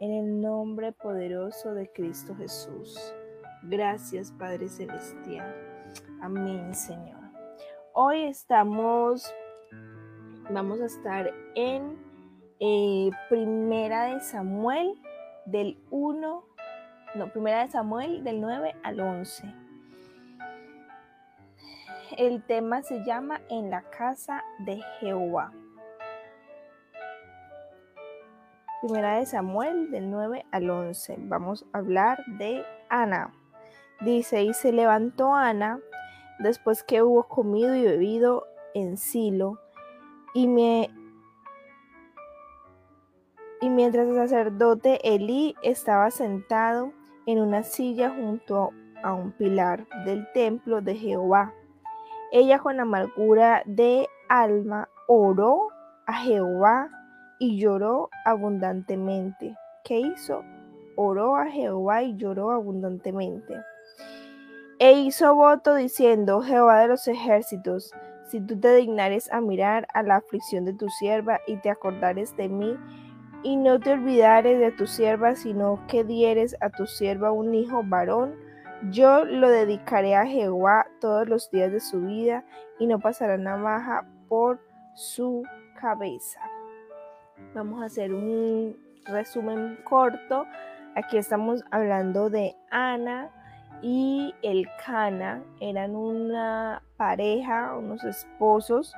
en el nombre poderoso de Cristo Jesús. Gracias Padre Celestial. Amén Señor. Hoy estamos, vamos a estar en eh, Primera de Samuel del 1, no, Primera de Samuel del 9 al 11. El tema se llama En la casa de Jehová. Primera de Samuel del 9 al 11. Vamos a hablar de Ana. Dice, y se levantó Ana después que hubo comido y bebido en Silo, y, me, y mientras el sacerdote Elí estaba sentado en una silla junto a un pilar del templo de Jehová. Ella con amargura de alma oró a Jehová y lloró abundantemente. ¿Qué hizo? Oró a Jehová y lloró abundantemente. E hizo voto diciendo, Jehová de los ejércitos, si tú te dignares a mirar a la aflicción de tu sierva y te acordares de mí, y no te olvidares de tu sierva, sino que dieres a tu sierva un hijo varón, yo lo dedicaré a Jehová todos los días de su vida, y no pasará navaja por su cabeza. Vamos a hacer un resumen corto. Aquí estamos hablando de Ana y el Cana. Eran una pareja, unos esposos.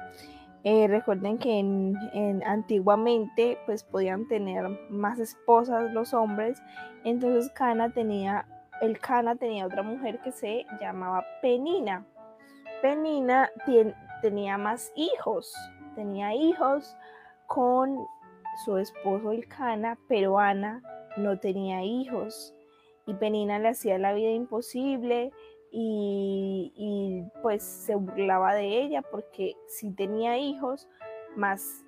Eh, recuerden que en, antiguamente pues podían tener más esposas los hombres. Entonces Cana tenía, el Cana tenía otra mujer que se llamaba Penina. Penina tenía más hijos. Tenía hijos con su esposo Elcana, pero Ana no tenía hijos y Penina le hacía la vida imposible y, pues se burlaba de ella porque si tenía hijos, más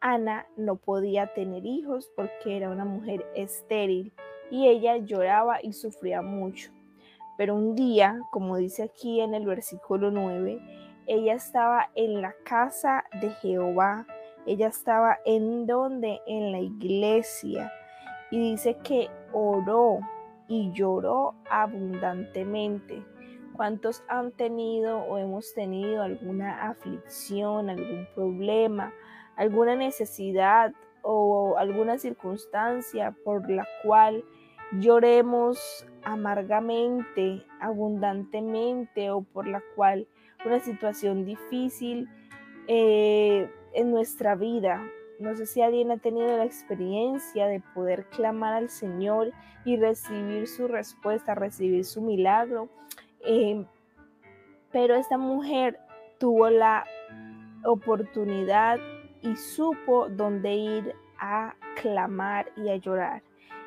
Ana no podía tener hijos porque era una mujer estéril y ella lloraba y sufría mucho. Pero un día, como dice aquí en el versículo 9, ella estaba en la casa de Jehová ella estaba en donde? En la iglesia. Y dice que oró y lloró abundantemente. ¿Cuántos han tenido o hemos tenido alguna aflicción, algún problema, alguna necesidad o alguna circunstancia por la cual lloremos amargamente, abundantemente o por la cual una situación difícil eh, en nuestra vida. No sé si alguien ha tenido la experiencia de poder clamar al Señor y recibir su respuesta, recibir su milagro. Eh, pero esta mujer tuvo la oportunidad y supo dónde ir a clamar y a llorar.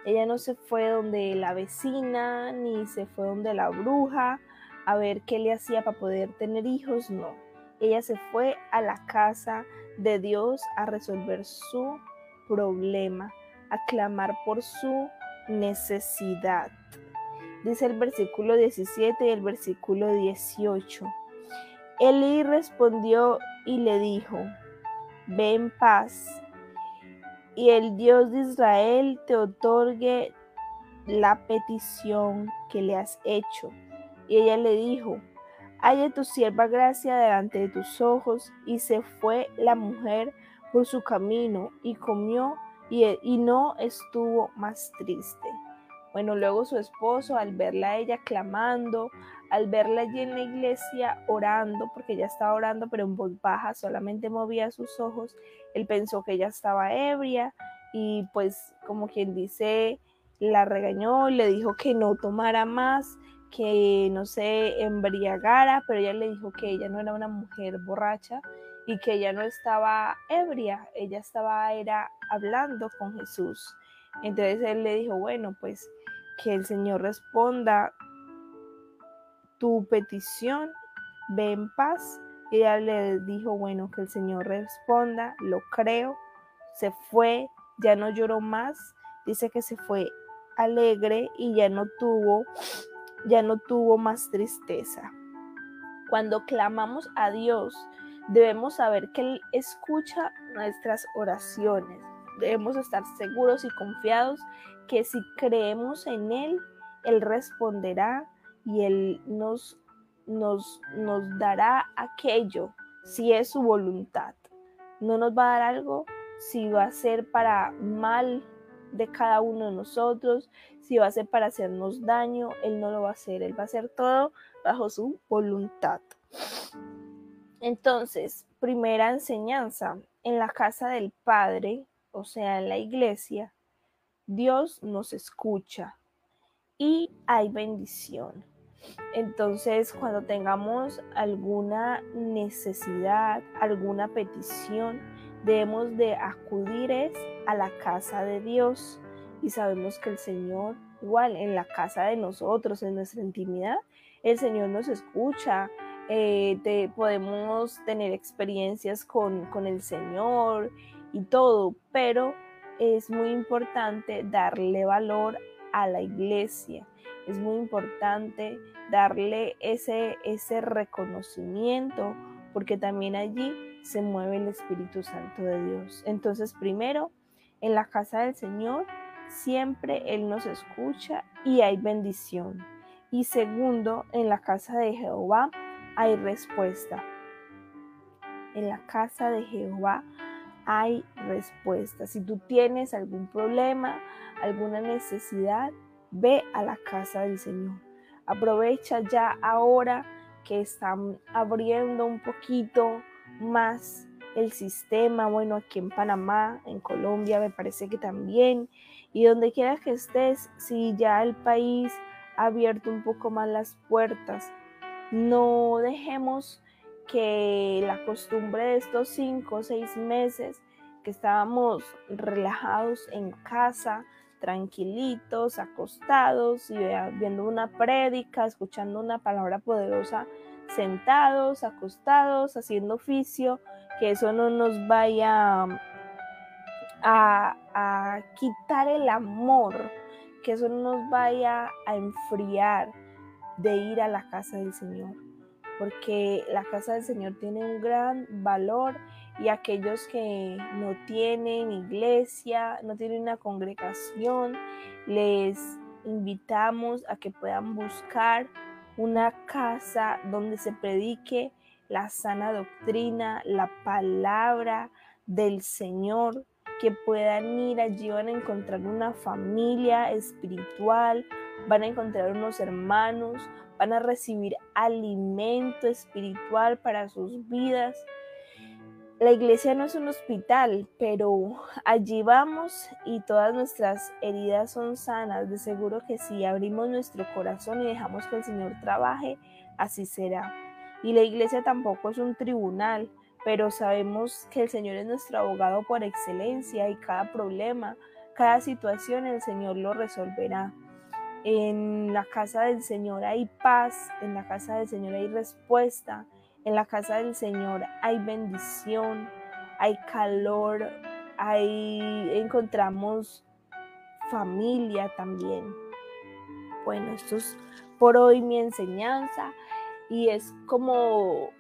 Ella no se fue donde la vecina, ni se fue donde la bruja a ver qué le hacía para poder tener hijos, no. Ella se fue a la casa de Dios a resolver su problema, a clamar por su necesidad. Dice el versículo 17 y el versículo 18. Elí respondió y le dijo, ve en paz, y el Dios de Israel te otorgue la petición que le has hecho. Y ella le dijo, Haya tu sierva gracia delante de tus ojos. Y se fue la mujer por su camino y comió y, y no estuvo más triste. Bueno, luego su esposo, al verla ella clamando, al verla allí en la iglesia orando, porque ella estaba orando, pero en voz baja, solamente movía sus ojos, él pensó que ella estaba ebria y pues como quien dice, la regañó, le dijo que no tomara más que no se embriagara, pero ella le dijo que ella no era una mujer borracha y que ella no estaba ebria, ella estaba era hablando con Jesús. Entonces él le dijo, bueno, pues que el Señor responda tu petición, ve en paz. Y ella le dijo, bueno, que el Señor responda, lo creo. Se fue, ya no lloró más. Dice que se fue alegre y ya no tuvo ya no tuvo más tristeza. Cuando clamamos a Dios, debemos saber que Él escucha nuestras oraciones. debemos estar seguros y confiados que si creemos en Él, Él responderá y Él nos, nos, nos dará aquello si es su voluntad. No nos va a dar algo si va a ser para mal de cada uno de nosotros, si va a ser para hacernos daño, Él no lo va a hacer, Él va a hacer todo bajo su voluntad. Entonces, primera enseñanza, en la casa del Padre, o sea, en la iglesia, Dios nos escucha y hay bendición. Entonces, cuando tengamos alguna necesidad, alguna petición, debemos de acudir a la casa de Dios y sabemos que el Señor, igual en la casa de nosotros, en nuestra intimidad, el Señor nos escucha, eh, podemos tener experiencias con, con el Señor y todo, pero es muy importante darle valor a la iglesia. Es muy importante darle ese, ese reconocimiento porque también allí se mueve el Espíritu Santo de Dios. Entonces, primero, en la casa del Señor, siempre Él nos escucha y hay bendición. Y segundo, en la casa de Jehová hay respuesta. En la casa de Jehová hay respuesta. Si tú tienes algún problema, alguna necesidad, ve a la casa del Señor. Aprovecha ya ahora que están abriendo un poquito más el sistema, bueno, aquí en Panamá, en Colombia me parece que también, y donde quiera que estés, si ya el país ha abierto un poco más las puertas no dejemos que la costumbre de estos cinco o seis meses que estábamos relajados en casa, tranquilitos, acostados y viendo una prédica, escuchando una palabra poderosa, sentados, acostados, haciendo oficio, que eso no nos vaya a, a quitar el amor, que eso no nos vaya a enfriar de ir a la casa del Señor, porque la casa del Señor tiene un gran valor y aquellos que no tienen iglesia, no tienen una congregación, les invitamos a que puedan buscar una casa donde se predique la sana doctrina, la palabra del Señor, que puedan ir allí, van a encontrar una familia espiritual, van a encontrar unos hermanos, van a recibir alimento espiritual para sus vidas. La iglesia no es un hospital, pero allí vamos y todas nuestras heridas son sanas. De seguro que si abrimos nuestro corazón y dejamos que el Señor trabaje, así será. Y la iglesia tampoco es un tribunal, pero sabemos que el Señor es nuestro abogado por excelencia y cada problema, cada situación el Señor lo resolverá. En la casa del Señor hay paz, en la casa del Señor hay respuesta, en la casa del Señor hay bendición, hay calor, ahí encontramos familia también. Bueno, esto es por hoy mi enseñanza y es como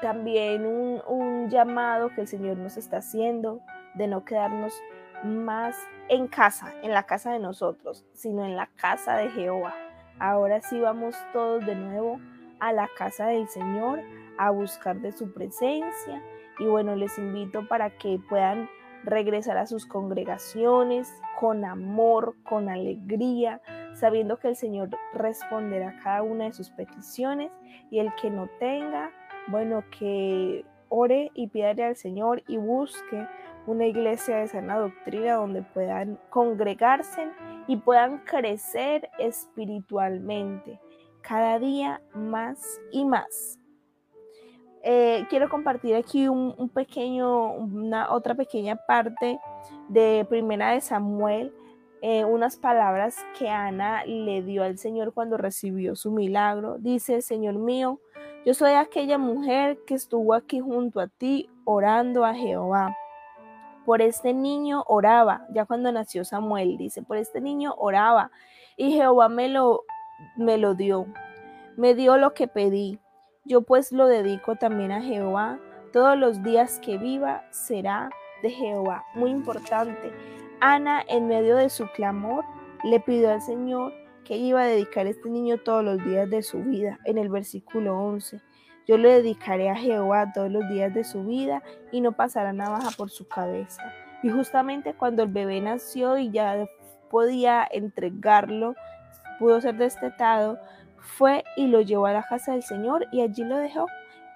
también un, un llamado que el Señor nos está haciendo de no quedarnos más en casa, en la casa de nosotros, sino en la casa de Jehová. Ahora sí vamos todos de nuevo a la casa del Señor a buscar de su presencia. Y bueno, les invito para que puedan regresar a sus congregaciones con amor, con alegría, sabiendo que el Señor responderá a cada una de sus peticiones y el que no tenga, bueno, que ore y pídale al Señor y busque una iglesia de sana doctrina donde puedan congregarse y puedan crecer espiritualmente cada día más y más. Eh, quiero compartir aquí un, pequeño, una otra pequeña parte de Primera de Samuel, eh, unas palabras que Ana le dio al Señor cuando recibió su milagro. Dice, Señor mío, yo soy aquella mujer que estuvo aquí junto a ti orando a Jehová por este niño oraba, ya cuando nació Samuel, dice, por este niño oraba y Jehová me lo, me lo dio, me dio lo que pedí. Yo pues lo dedico también a Jehová, todos los días que viva será de Jehová. Muy importante. Ana, en medio de su clamor, le pidió al Señor que iba a dedicar a este niño todos los días de su vida. En el versículo 11. Yo le dedicaré a Jehová todos los días de su vida y no pasará navaja por su cabeza. Y justamente cuando el bebé nació y ya podía entregarlo, pudo ser destetado, fue y lo llevó a la casa del Señor y allí lo dejó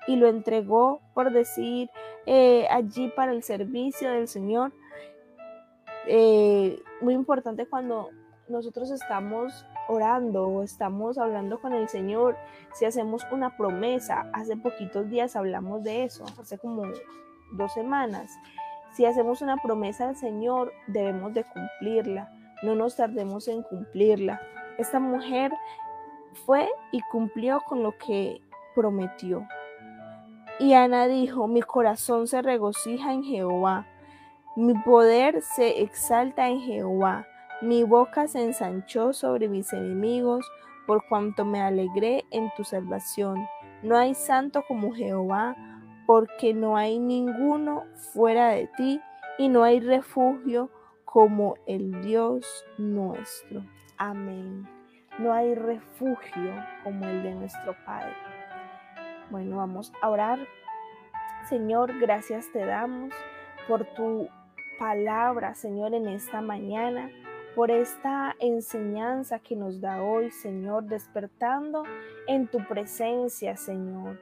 y lo entregó, por decir, eh, allí para el servicio del Señor. Eh, muy importante cuando nosotros estamos orando o estamos hablando con el Señor, si hacemos una promesa, hace poquitos días hablamos de eso, hace como dos semanas, si hacemos una promesa al Señor, debemos de cumplirla, no nos tardemos en cumplirla. Esta mujer fue y cumplió con lo que prometió. Y Ana dijo, mi corazón se regocija en Jehová, mi poder se exalta en Jehová, mi boca se ensanchó sobre mis enemigos, por cuanto me alegré en tu salvación. No hay santo como Jehová, porque no hay ninguno fuera de ti, y no hay refugio como el Dios nuestro. Amén. No hay refugio como el de nuestro Padre. Bueno, vamos a orar. Señor, gracias te damos por tu palabra, Señor, en esta mañana, por esta enseñanza que nos da hoy, Señor, despertando en tu presencia, Señor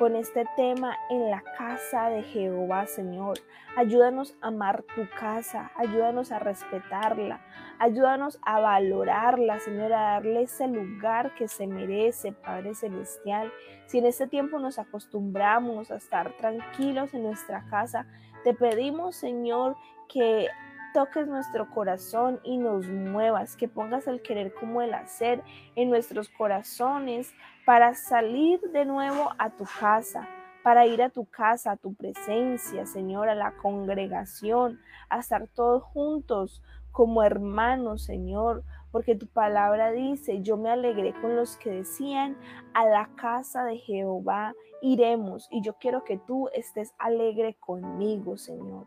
con este tema en la casa de Jehová, Señor. Ayúdanos a amar tu casa, ayúdanos a respetarla, ayúdanos a valorarla, Señor, a darle ese lugar que se merece, Padre Celestial. Si en este tiempo nos acostumbramos a estar tranquilos en nuestra casa, te pedimos, Señor, que toques nuestro corazón y nos muevas, que pongas el querer como el hacer en nuestros corazones para salir de nuevo a tu casa, para ir a tu casa, a tu presencia, Señor, a la congregación, a estar todos juntos como hermanos, Señor, porque tu palabra dice, yo me alegré con los que decían, a la casa de Jehová iremos, y yo quiero que tú estés alegre conmigo, Señor.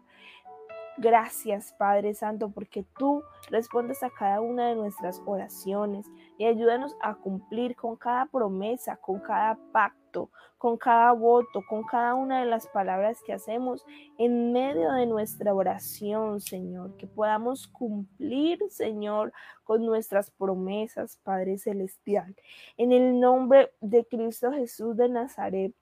Gracias, Padre Santo, porque tú respondes a cada una de nuestras oraciones y ayúdanos a cumplir con cada promesa, con cada pacto, con cada voto, con cada una de las palabras que hacemos en medio de nuestra oración, Señor. Que podamos cumplir, Señor, con nuestras promesas, Padre Celestial. En el nombre de Cristo Jesús de Nazaret.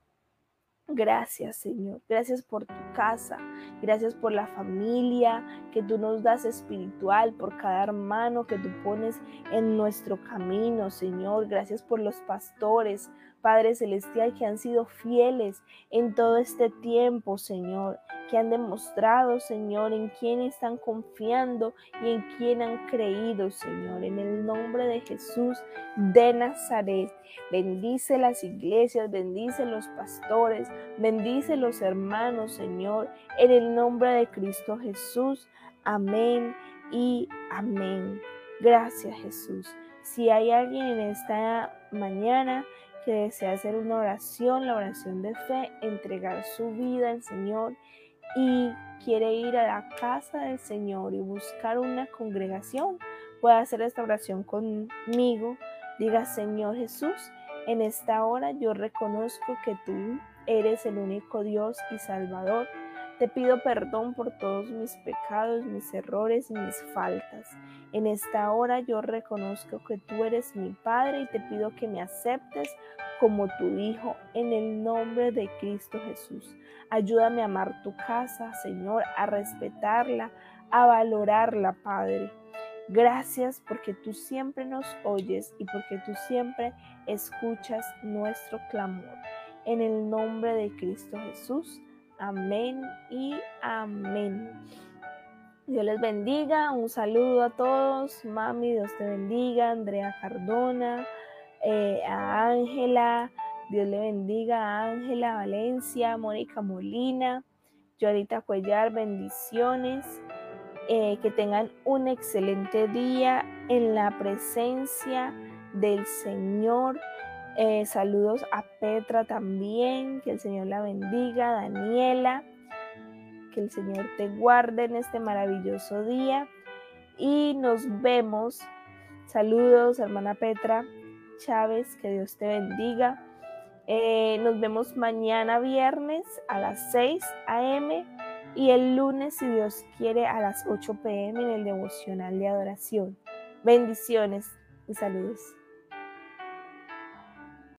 Gracias, Señor. Gracias por tu casa. Gracias por la familia que tú nos das espiritual, por cada hermano que tú pones en nuestro camino, Señor. Gracias por los pastores, Padre Celestial, que han sido fieles en todo este tiempo, Señor, que han demostrado, Señor, en quién están confiando y en quién han creído, Señor. En el nombre de Jesús de Nazaret, bendice las iglesias, bendice los pastores, bendice los hermanos, Señor, en el nombre de Cristo Jesús. Amén y amén. Gracias, Jesús. Si hay alguien en esta mañana que desea hacer una oración, la oración de fe, entregar su vida al Señor y quiere ir a la casa del Señor y buscar una congregación, puede hacer esta oración conmigo. Diga, Señor Jesús, en esta hora yo reconozco que tú eres el único Dios y Salvador te pido perdón por todos mis pecados, mis errores y mis faltas. En esta hora yo reconozco que tú eres mi Padre y te pido que me aceptes como tu Hijo en el nombre de Cristo Jesús. Ayúdame a amar tu casa, Señor, a respetarla, a valorarla, Padre. Gracias porque tú siempre nos oyes y porque tú siempre escuchas nuestro clamor. En el nombre de Cristo Jesús. Amén y amén. Dios les bendiga. Un saludo a todos. Mami, Dios te bendiga. Andrea Cardona, eh, a Ángela. Dios le bendiga a Ángela Valencia, Mónica Molina, Yorita Cuellar. Bendiciones. Eh, que tengan un excelente día en la presencia del Señor. Eh, saludos a Petra también, que el Señor la bendiga, Daniela. que el Señor te guarde en este maravilloso día y nos vemos. Saludos, hermana Petra Chávez, que Dios te bendiga. Eh, nos vemos mañana viernes a las 6 a.m. y el lunes, si Dios quiere, a las 8 p.m. en el devocional de adoración. Bendiciones y saludos.